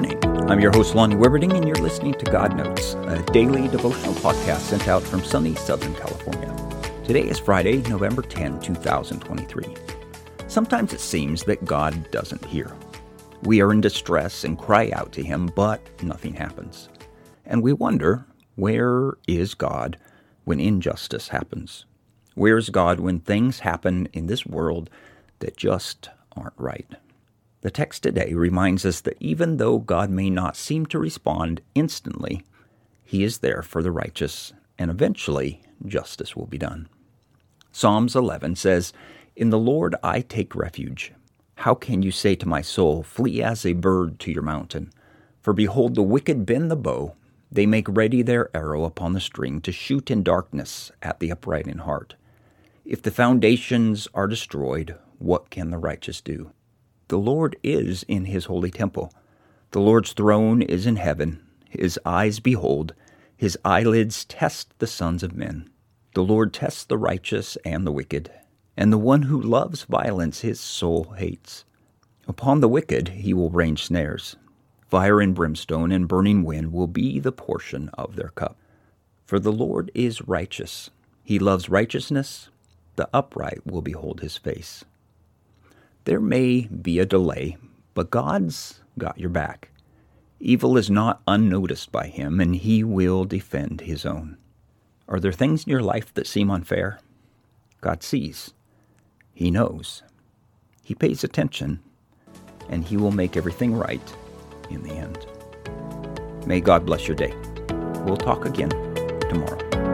I'm your host, Lonnie Wibberding, and you're listening to God Notes, a daily devotional podcast sent out from sunny Southern California. Today is Friday, November 10, 2023. Sometimes it seems that God doesn't hear. We are in distress and cry out to Him, but nothing happens. And we wonder, where is God when injustice happens? Where is God when things happen in this world that just aren't right? The text today reminds us that even though God may not seem to respond instantly, He is there for the righteous, and eventually justice will be done. Psalms 11 says, In the Lord I take refuge. How can you say to my soul, Flee as a bird to your mountain? For behold, the wicked bend the bow, they make ready their arrow upon the string to shoot in darkness at the upright in heart. If the foundations are destroyed, what can the righteous do? The Lord is in his holy temple. The Lord's throne is in heaven. His eyes behold, his eyelids test the sons of men. The Lord tests the righteous and the wicked, and the one who loves violence his soul hates. Upon the wicked he will rain snares. Fire and brimstone and burning wind will be the portion of their cup. For the Lord is righteous. He loves righteousness. The upright will behold his face. There may be a delay, but God's got your back. Evil is not unnoticed by Him, and He will defend His own. Are there things in your life that seem unfair? God sees. He knows. He pays attention, and He will make everything right in the end. May God bless your day. We'll talk again tomorrow.